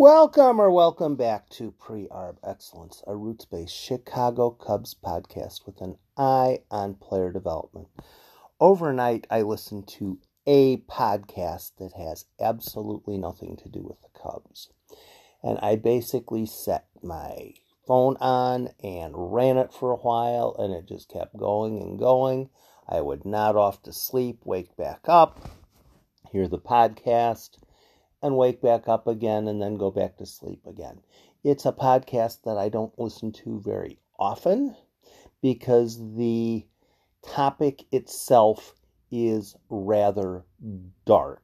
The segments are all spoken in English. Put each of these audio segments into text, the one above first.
Welcome or welcome back to Pre Arb Excellence, a roots based Chicago Cubs podcast with an eye on player development. Overnight, I listened to a podcast that has absolutely nothing to do with the Cubs. And I basically set my phone on and ran it for a while, and it just kept going and going. I would nod off to sleep, wake back up, hear the podcast and wake back up again and then go back to sleep again. It's a podcast that I don't listen to very often because the topic itself is rather dark.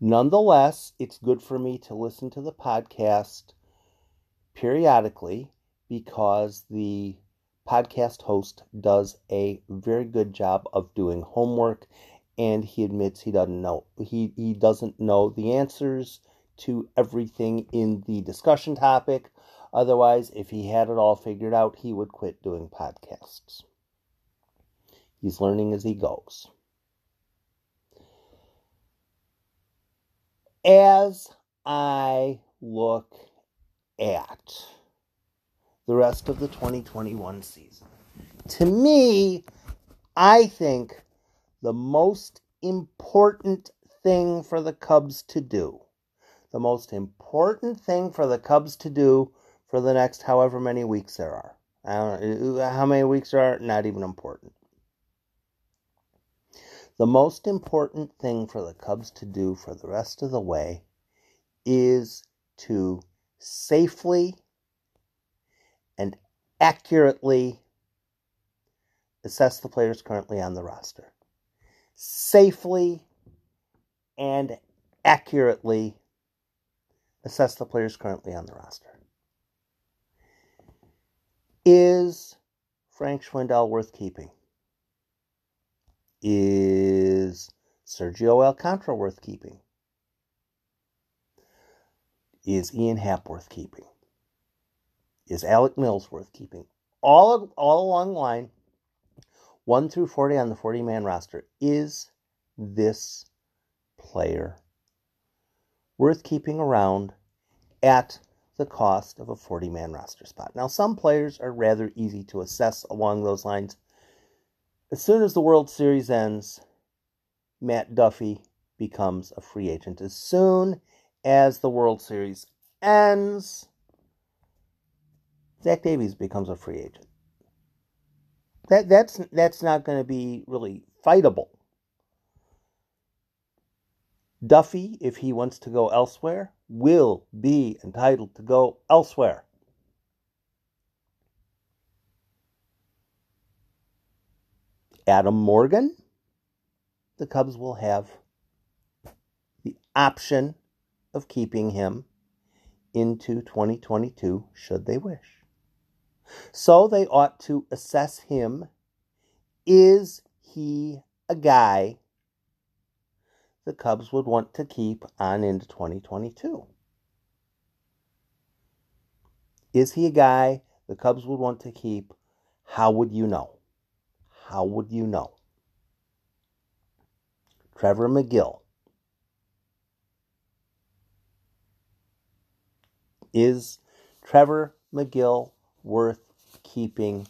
Nonetheless, it's good for me to listen to the podcast periodically because the podcast host does a very good job of doing homework and he admits he doesn't know he, he doesn't know the answers to everything in the discussion topic. Otherwise if he had it all figured out he would quit doing podcasts. He's learning as he goes. As i look at the rest of the 2021 season to me i think the most important thing for the Cubs to do, the most important thing for the Cubs to do for the next however many weeks there are. I don't know uh, how many weeks are, not even important. The most important thing for the Cubs to do for the rest of the way is to safely and accurately assess the players currently on the roster safely and accurately assess the players currently on the roster. Is Frank Schwindel worth keeping? Is Sergio Alcantara worth keeping? Is Ian Happ worth keeping? Is Alec Mills worth keeping? All, all along the line, 1 through 40 on the 40 man roster. Is this player worth keeping around at the cost of a 40 man roster spot? Now, some players are rather easy to assess along those lines. As soon as the World Series ends, Matt Duffy becomes a free agent. As soon as the World Series ends, Zach Davies becomes a free agent that that's that's not going to be really fightable. Duffy, if he wants to go elsewhere, will be entitled to go elsewhere. Adam Morgan, the Cubs will have the option of keeping him into 2022 should they wish. So they ought to assess him. Is he a guy the Cubs would want to keep on into 2022? Is he a guy the Cubs would want to keep? How would you know? How would you know? Trevor Megill. Is Trevor Megill worth keeping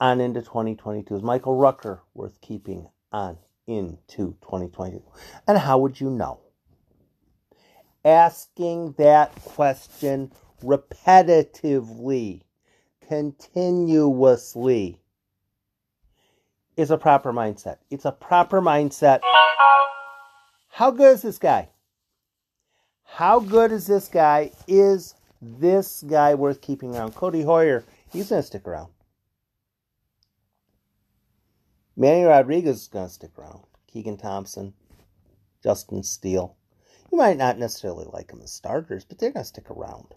on into 2022? Is Michael Rucker worth keeping on into 2022? And how would you know? Asking that question repetitively, continuously, is a proper mindset. It's a proper mindset. How good is this guy? How good is this guy? Is this guy worth keeping around. Cody Heuer, he's going to stick around. Manny Rodriguez is going to stick around. Keegan Thompson, Justin Steele. You might not necessarily like them as starters, but they're going to stick around.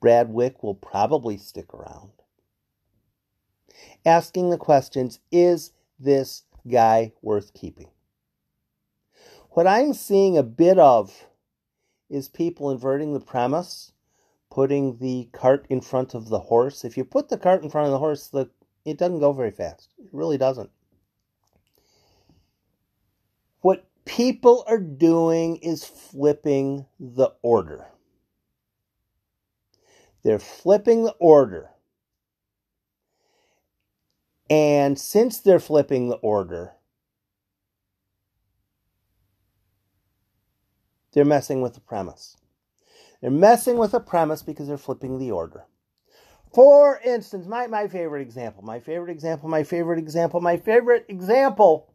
Brad Wieck will probably stick around. Asking the questions is this guy worth keeping? What I'm seeing a bit of is people inverting the premise, putting the cart in front of the horse. If you put the cart in front of the horse, the it doesn't go very fast. It really doesn't. What people are doing is flipping the order. They're flipping the order. And since they're flipping the order, they're messing with the premise. They're messing with the premise because they're flipping the order. For instance, my, my favorite example, my favorite example, my favorite example, my favorite example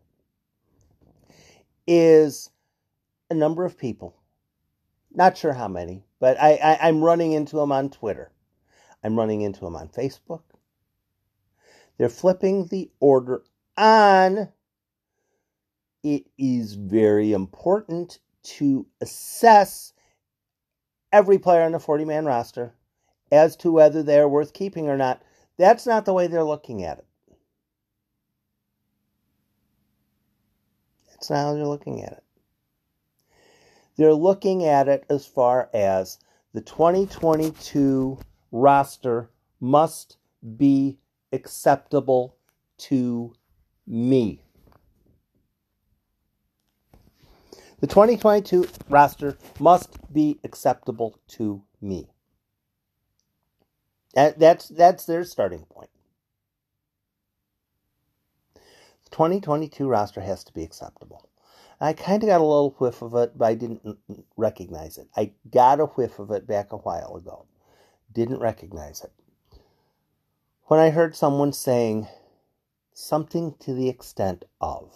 is a number of people. Not sure how many, but I, I, I'm running into them on Twitter. I'm running into them on Facebook. They're flipping the order on. It is very important to assess every player on the 40 man roster as to whether they're worth keeping or not. That's not the way they're looking at it. That's not how they're looking at it. They're looking at it as far as the 2022 roster must be acceptable to me. The 2022 roster must be acceptable to me. That, that's that's their starting point. The 2022 roster has to be acceptable. I kind of got a little whiff of it, but I didn't recognize it. I got a whiff of it back a while ago. Didn't recognize it. When I heard someone saying something to the extent of,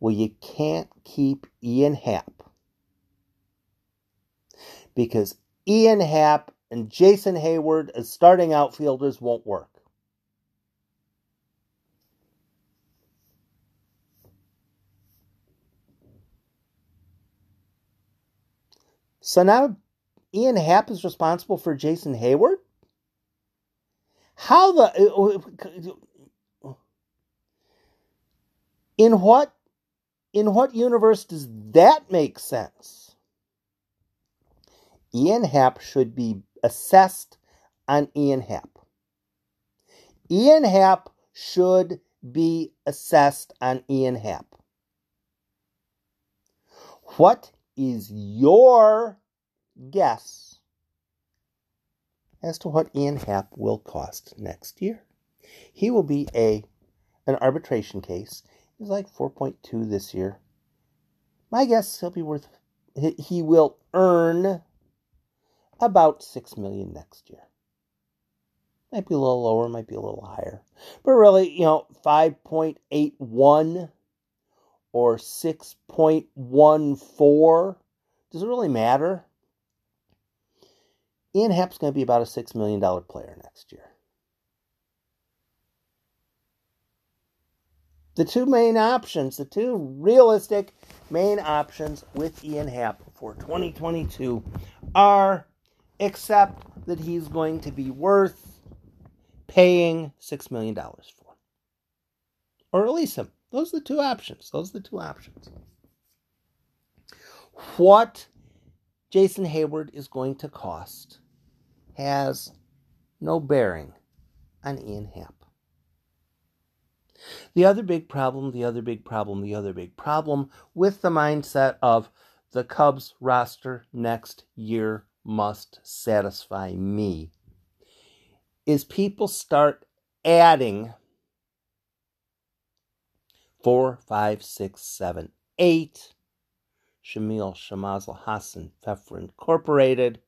well, you can't keep Ian Happ because Ian Happ and Jason Heyward as starting outfielders won't work. So now Ian Happ is responsible for Jason Heyward? How the uh, uh, uh, in what in what universe does that make sense? Ian Happ should be assessed on. Ian Happ should be assessed on Ian Happ. What is your guess as to what Ian Happ will cost next year? He will be a an arbitration case. He's like 4.2 this year. My guess he'll be worth he will earn about 6 million next year. Might be a little lower, might be a little higher. But really, you know, 5.81 or 6.14 does it really matter? Ian Happ's going to be about a $6 million player next year. The two main options, the two realistic main options with Ian Happ for 2022 are except that he's going to be worth paying $6 million for. Or release him. Those are the two options. Those are the two options. What Jason Heyward is going to cost has no bearing on Ian Happ. The other big problem, the other big problem, the other big problem with the mindset of the Cubs roster next year must satisfy me is people start adding four, five, six, seven, eight. Schlemiel Schlimazel Hassan Pfeffer Incorporated.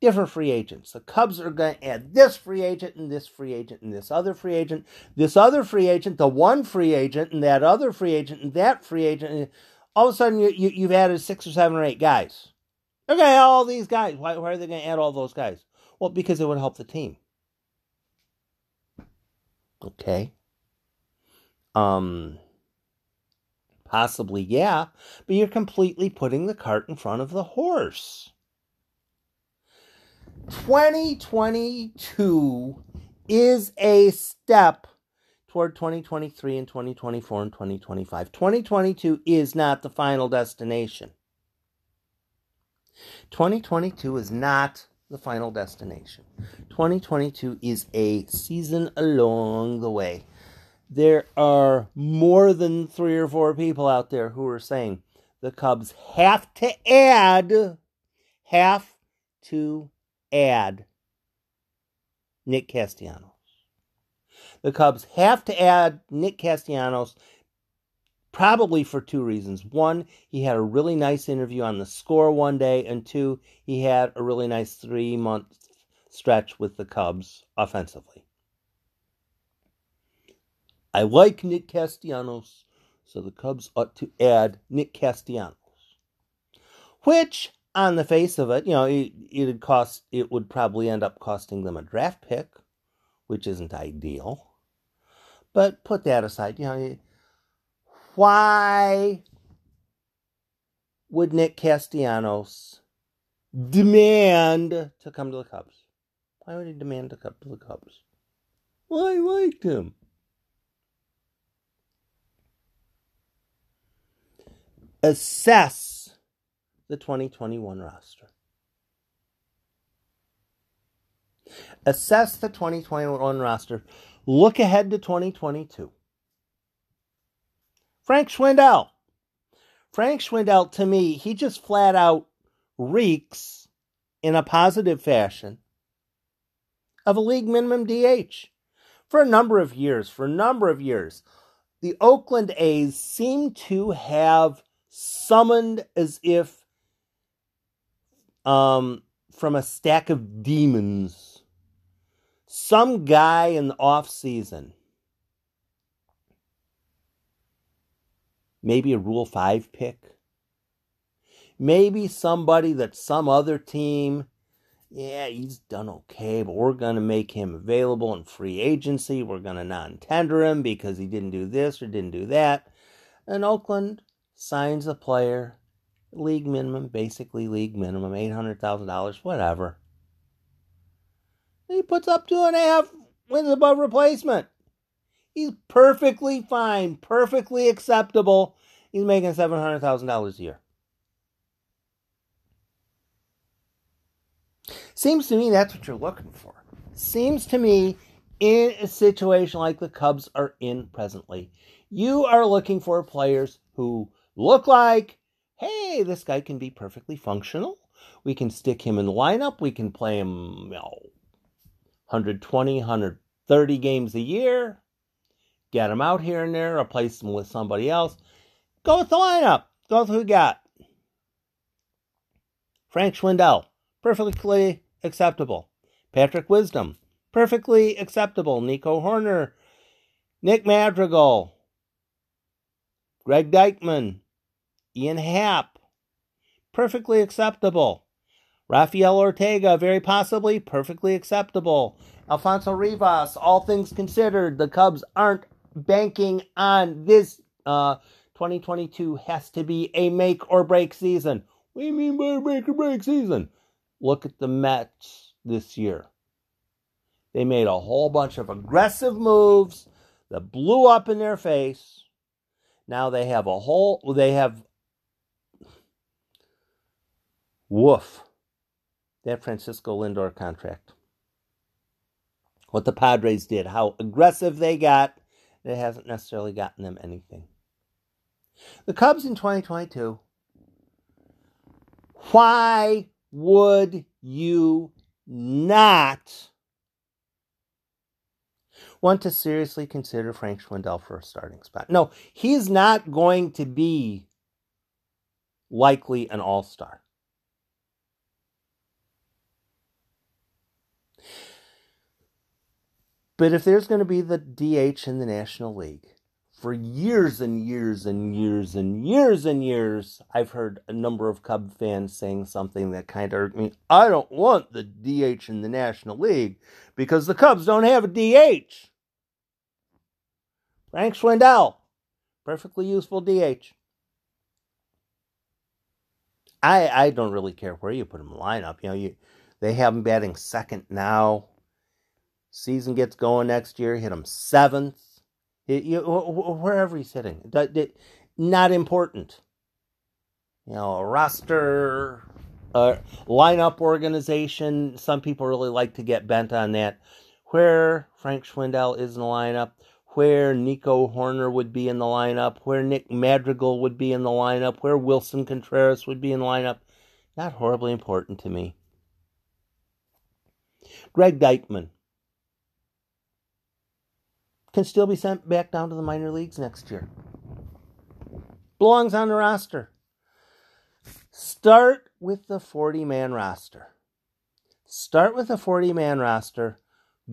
Different free agents. The Cubs are going to add this free agent and this free agent and this other free agent, this other free agent, the one free agent and that other free agent and that free agent. And all of a sudden, you, you, you've added six or seven or eight guys. Add all these guys. Why, why are they going to add all those guys? Well, because it would help the team. Okay. Um, possibly, yeah, but you're completely putting the cart in front of the horse. 2022 is a step toward 2023 and 2024 and 2025. 2022 is not the final destination. 2022 is not the final destination. 2022 is a season along the way. there are more than three or four people out there who are saying the Cubs have to add, have to add Nick Castellanos. The Cubs have to add Nick Castellanos probably for two reasons. One, he had a really nice interview on the score one day, and two, he had a really nice three month stretch with the Cubs offensively. I like Nick Castellanos, so the Cubs ought to add Nick Castellanos. Which, on the face of it, you know, it, it'd cost it would probably end up costing them a draft pick, which isn't ideal. But put that aside, you know, why would Nick Castellanos demand to come to the Cubs? Why would he demand to come to the Cubs? Well, I liked him. Assess the 2021 roster. Assess the 2021 roster. Look ahead to 2022. Frank Schwindel. Frank Schwindel, to me, he just flat out reeks in a positive fashion of a league minimum DH. For a number of years, for a number of years, the Oakland A's seem to have summoned as if um, from a stack of demons some guy in the off season maybe a rule 5 pick maybe somebody that some other team yeah, he's done okay, but we're going to make him available in free agency. We're going to non tender him because he didn't do this or didn't do that. And Oakland signs a player, league minimum, basically league minimum, $800,000, whatever. He puts up two and a half wins above replacement. He's perfectly fine, perfectly acceptable. He's making $700,000 a year. Seems to me that's what you're looking for. Seems to me in a situation like the Cubs are in presently, you are looking for players who look like, hey, this guy can be perfectly functional. We can stick him in the lineup. We can play him, you know, 120, 130 games a year. Get him out here and there, replace him with somebody else. Go with the lineup. Go with who we got. Frank Schwindel, perfectly acceptable. Patrick Wisdom, perfectly acceptable. Nico Hoerner, Nick Madrigal, Greg Deichmann, Ian Happ, perfectly acceptable. Rafael Ortega, very possibly perfectly acceptable. Alfonso Rivas, all things considered, the Cubs aren't banking on this. Uh, 2022 has to be a make or break season. What do you mean by make or break season? Look at the Mets this year. They made a whole bunch of aggressive moves that blew up in their face. Now they have a whole, they have, woof, that Francisco Lindor contract. What the Padres did, how aggressive they got, it hasn't necessarily gotten them anything. The Cubs in 2022, why would you not want to seriously consider Frank Schwindel for a starting spot? No, he's not going to be likely an all star. But if there's going to be the DH in the National League, for years and years and years and years and years, I've heard a number of Cub fans saying something that kind of irked me. I don't want the DH in the National League because the Cubs don't have a DH. Frank Schwindel, perfectly useful DH. I I don't really care where you put him in the lineup. You know, you they have him batting second now. Season gets going next year, hit him seventh you, wherever he's sitting, not important. You know, roster, lineup organization. Some people really like to get bent on that. Where Frank Schwindel is in the lineup, where Nico Hoerner would be in the lineup, where Nick Madrigal would be in the lineup, where Willson Contreras would be in the lineup. Not horribly important to me. Greg Deichmann can still be sent back down to the minor leagues next year. Belongs on the roster. Start with the 40 man roster. Start with a 40 man roster.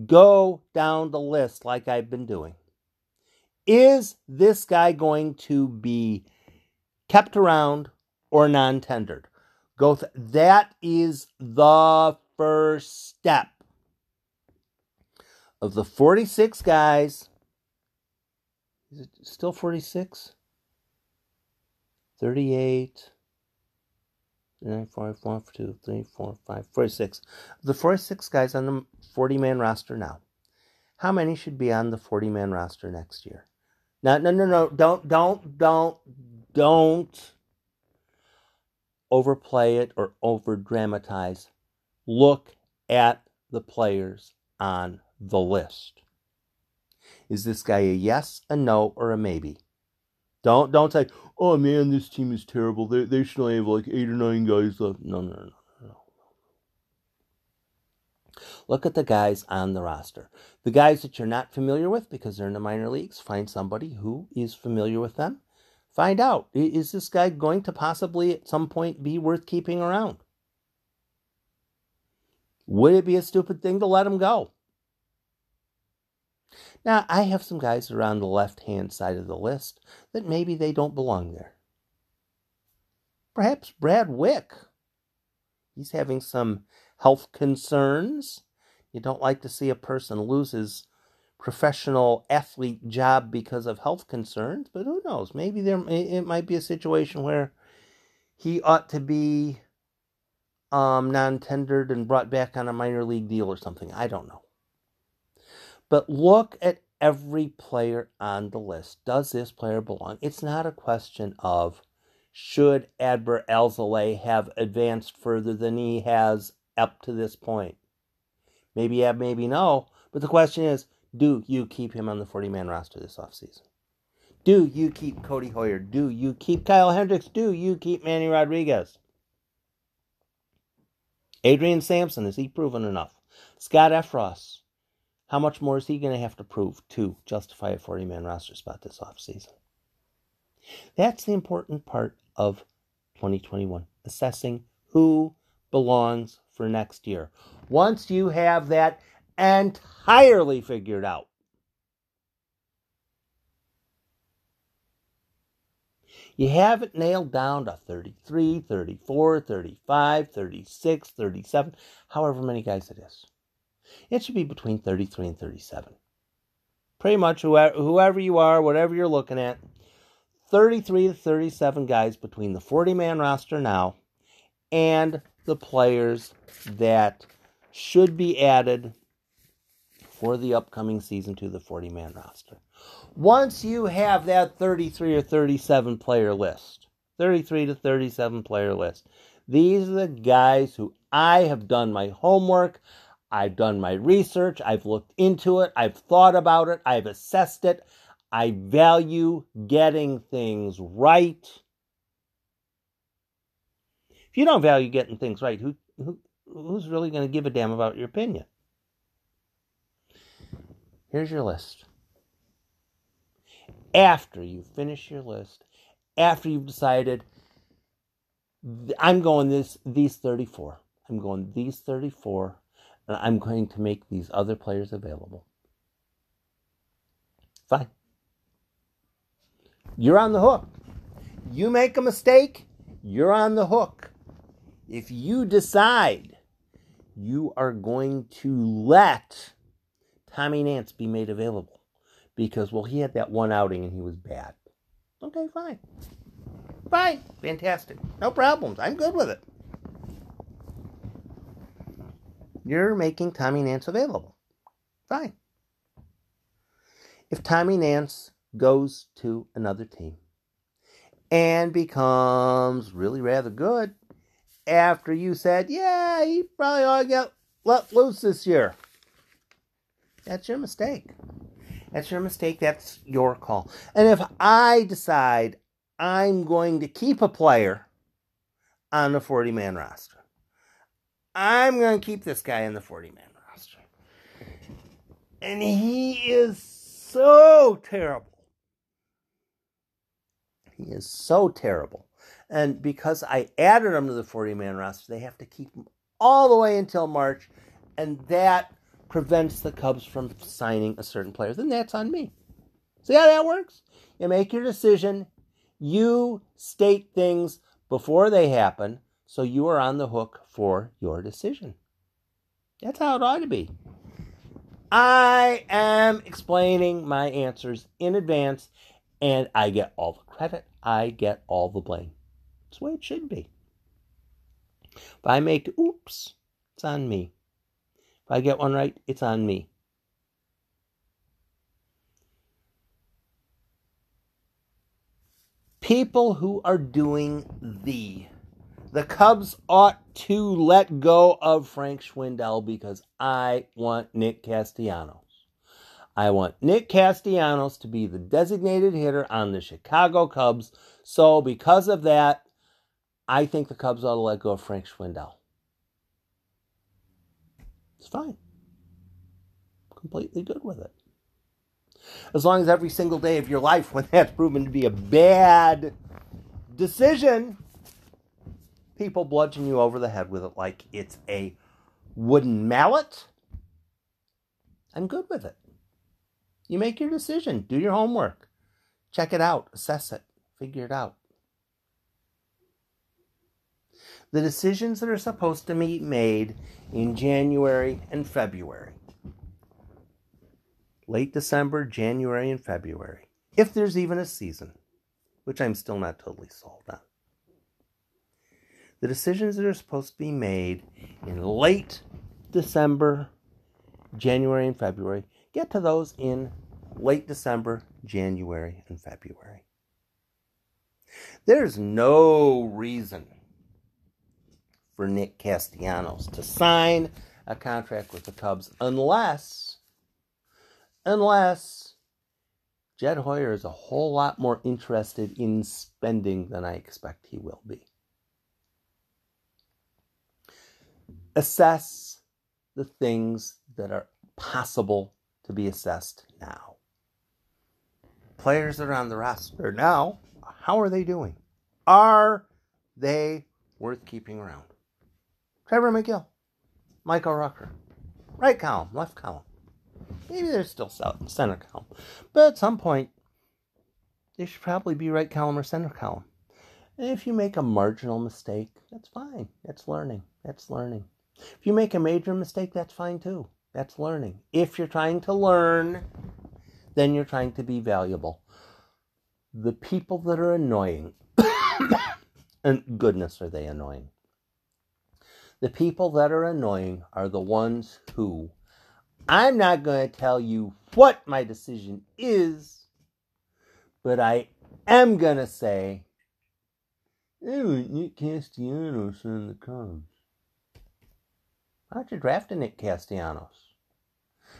Go down the list like I've been doing. Is this guy going to be kept around or non tendered? Go th- that is the first step. Of the 46 guys, is it still 46? 38, 9, 5, 1, 2, 3, 4, 5, 46. The 46 guys on the 40 man roster now. How many should be on the 40 man roster next year? No, no, no, no. Don't, don't, don't, don't overplay it or over dramatize. Look at the players on the list. Is this guy a yes, a no, or a maybe? Don't don't say, "Oh man, this team is terrible. They they should only have like eight or nine guys left." No, no, no, no. Look at the guys on the roster. The guys that you're not familiar with because they're in the minor leagues, find somebody who is familiar with them. Find out is this guy going to possibly at some point be worth keeping around? Would it be a stupid thing to let him go? Now, I have some guys around the left hand side of the list that maybe they don't belong there. Perhaps Brad Wieck. He's having some health concerns. You don't like to see a person lose his professional athlete job because of health concerns, but who knows? Maybe there it might be a situation where he ought to be um, non-tendered and brought back on a minor league deal or something. I don't know. But look at every player on the list. Does this player belong? It's not a question of should Adbert Alzolay have advanced further than he has up to this point. Maybe yeah, maybe no. But the question is, do you keep him on the 40 man roster this offseason? Do you keep Cody Heuer? Do you keep Kyle Hendricks? Do you keep Manny Rodriguez? Adrian Sampson, is he proven enough? Scott Effross, how much more is he going to have to prove to justify a 40 man roster spot this offseason? That's the important part of 2021 assessing who belongs for next year. Once you have that entirely figured out, you have it nailed down to 33, 34, 35, 36, 37, however many guys it is. It should be between 33 and 37. Pretty much whoever, whoever you are, whatever you're looking at, 33 to 37 guys between the 40 man roster now and the players that should be added for the upcoming season to the 40 man roster. Once you have that 33 or 37 player list, 33 to 37 player list, these are the guys who I have done my homework. I've done my research, I've looked into it, I've thought about it, I've assessed it. I value getting things right. If you don't value getting things right, who, who who's really going to give a damn about your opinion? Here's your list. After you finish your list, after you've decided I'm going this these 34. I'm going these 34 and I'm going to make these other players available. Fine. You're on the hook. You make a mistake, you're on the hook. If you decide you are going to let Tommy Nance be made available because, well, he had that one outing and he was bad. Okay, fine. Fine. Fantastic. No problems. I'm good with it. You're making Tommy Nance available. Fine. If Tommy Nance goes to another team and becomes really rather good after you said, yeah, he probably ought to get let loose this year, that's your mistake. That's your mistake. That's your call. And if I decide I'm going to keep a player on the 40 man roster, I'm going to keep this guy in the 40 man roster. And he is so terrible. He is so terrible. And because I added him to the 40 man roster, they have to keep him all the way until March. And that prevents the Cubs from signing a certain player. Then that's on me. See how that works? You make your decision, you state things before they happen, so you are on the hook for your decision. That's how it ought to be. I am explaining my answers in advance, and I get all the credit, I get all the blame. That's the way it should be. If I make oops, it's on me. If I get one right, it's on me. People who are doing the the Cubs ought to let go of Frank Schwindel because I want Nick Castellanos. I want Nick Castellanos to be the designated hitter on the Chicago Cubs. So, because of that, I think the Cubs ought to let go of Frank Schwindel. It's fine. Completely good with it. As long as every single day of your life, when that's proven to be a bad decision, people bludgeon you over the head with it like it's a wooden mallet, I'm good with it. You make your decision, do your homework, check it out, assess it, figure it out. The decisions that are supposed to be made in January and February. Late December, January, and February. If there's even a season, which I'm still not totally sold on the decisions that are supposed to be made in late December, January, and February, get to those in late December, January, and February. There's no reason for Nick Castellanos to sign a contract with the Cubs unless unless Jed Hoyer is a whole lot more interested in spending than I expect he will be. Assess the things that are possible to be assessed now. Players that are on the roster now, how are they doing? Are they worth keeping around? Trevor Megill, Michael Rucker, right column, left column. Maybe they're still center column, but at some point, they should probably be right column or center column. And if you make a marginal mistake, that's fine. That's learning. That's learning. If you make a major mistake, that's fine too. That's learning. If you're trying to learn, then you're trying to be valuable. The people that are annoying, and goodness, are they annoying? The people that are annoying are the ones who I'm not going to tell you what my decision is, but I am going to say, hey, Nick Castellanos in the Cubs. Why don't you draft a Nick Castellanos?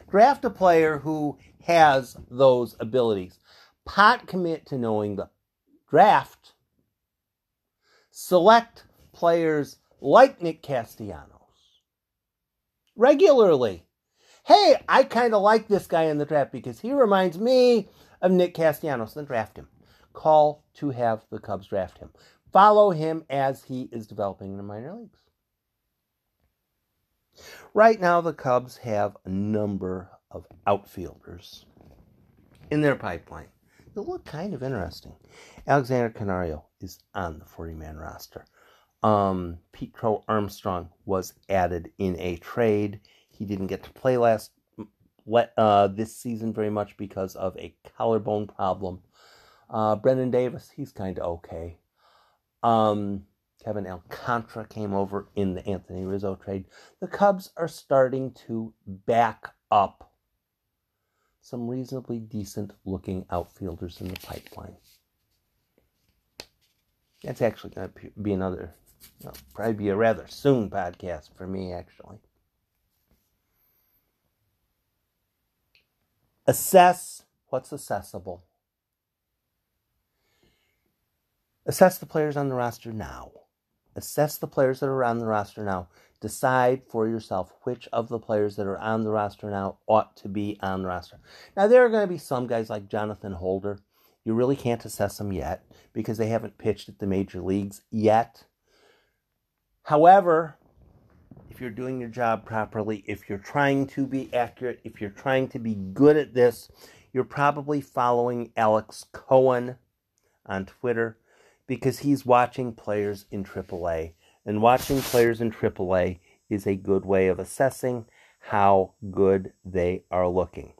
Draft a player who has those abilities. Pot commit to knowing the draft. Select players like Nick Castellanos regularly. Hey, I kind of like this guy in the draft because he reminds me of Nick Castellanos. Then draft him. Call to have the Cubs draft him. Follow him as he is developing in the minor leagues. Right now, the Cubs have a number of outfielders in their pipeline that look kind of interesting. Alexander Canario is on the 40 man roster. Um, Pete Crow Armstrong was added in a trade. He didn't get to play last uh, this season very much because of a collarbone problem. Uh, Brennen Davis, he's kind of okay. Um, Kevin Alcantara came over in the Anthony Rizzo trade. The Cubs are starting to back up some reasonably decent looking outfielders in the pipeline. That's actually going to be another, probably be a rather soon podcast for me, actually. Assess what's accessible. Assess the players on the roster now. Assess the players that are on the roster now. Decide for yourself which of the players that are on the roster now ought to be on the roster. Now, there are going to be some guys like Jonathan Holder. You really can't assess them yet because they haven't pitched at the major leagues yet. However, if you're doing your job properly, if you're trying to be accurate, if you're trying to be good at this, you're probably following Alex Cohen on Twitter because he's watching players in AAA. And watching players in AAA is a good way of assessing how good they are looking.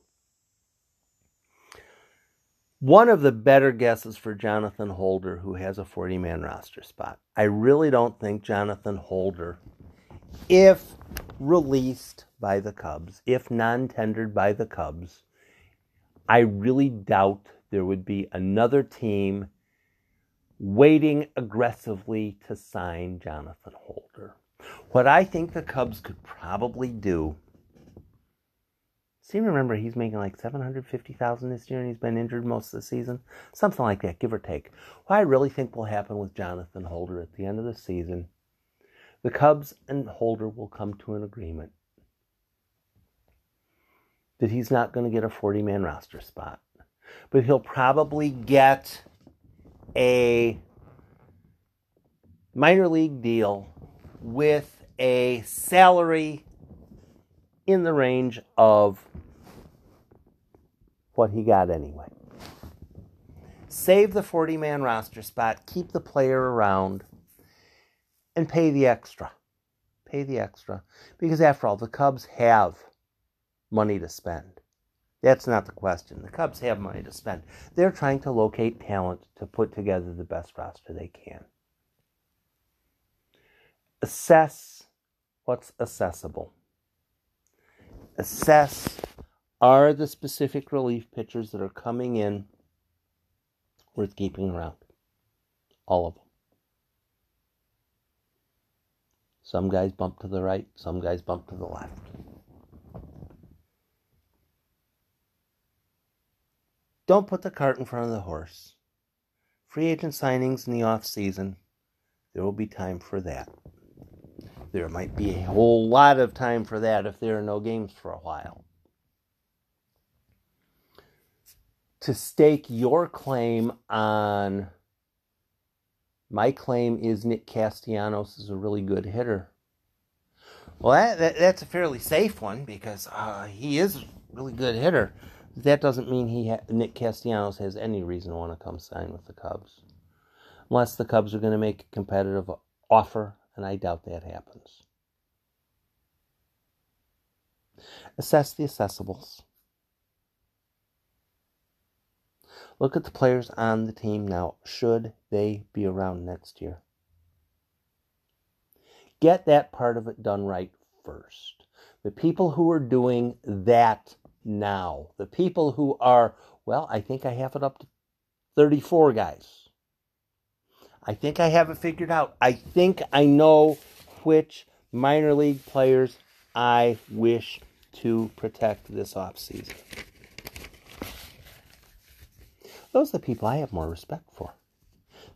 One of the better guesses for Jonathan Holder, who has a 40 man roster spot. I really don't think Jonathan Holder, if released by the Cubs, if non tendered by the Cubs, I really doubt there would be another team waiting aggressively to sign Jonathan Holder. What I think the Cubs could probably do. Seem to remember he's making like seven hundred fifty thousand this year, and he's been injured most of the season, something like that, give or take. What I really think will happen with Jonathan Holder at the end of the season, the Cubs and Holder will come to an agreement that he's not going to get a forty-man roster spot, but he'll probably get a minor league deal with a salary in the range of what he got anyway. Save the 40 man roster spot, keep the player around, and pay the extra. Pay the extra. Because after all, the Cubs have money to spend. That's not the question. The Cubs have money to spend. They're trying to locate talent to put together the best roster they can. Assess what's accessible. Assess are the specific relief pitchers that are coming in worth keeping around? All of them. Some guys bump to the right, some guys bump to the left. Don't put the cart in front of the horse. Free agent signings in the off season, there will be time for that. There might be a whole lot of time for that if there are no games for a while. To stake your claim on my claim is Nick Castellanos is a really good hitter. Well, that, that that's a fairly safe one because uh, he is a really good hitter. That doesn't mean he ha- Nick Castellanos has any reason to want to come sign with the Cubs, unless the Cubs are going to make a competitive offer, and I doubt that happens. Assess the assessables. Look at the players on the team now. Should they be around next year? Get that part of it done right first. The people who are doing that now. The people who are, well, I think I have it up to 34 guys. I think I have it figured out. I think I know which minor league players I wish to protect this offseason. Those are the people I have more respect for.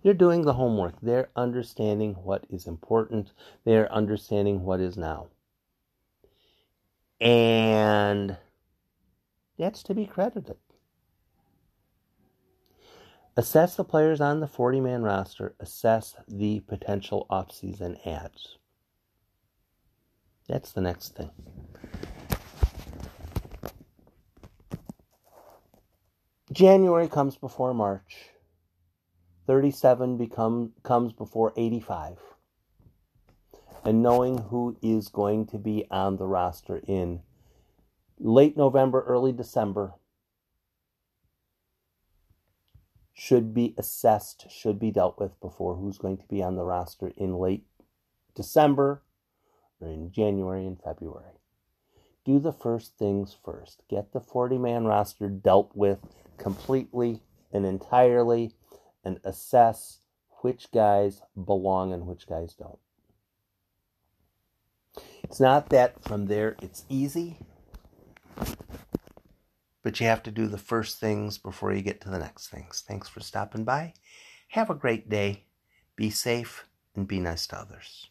They're doing the homework. They're understanding what is important. They're understanding what is now. And that's to be credited. Assess the players on the 40 man roster. Assess the potential offseason ads. That's the next thing. January comes before March. 37 become, comes before 85. And knowing who is going to be on the roster in late November, early December should be assessed, should be dealt with before who's going to be on the roster in late December or in January and February. Do the first things first. Get the 40 man roster dealt with completely and entirely and assess which guys belong and which guys don't. It's not that from there it's easy. But you have to do the first things before you get to the next things. Thanks for stopping by. Have a great day. Be safe and be nice to others.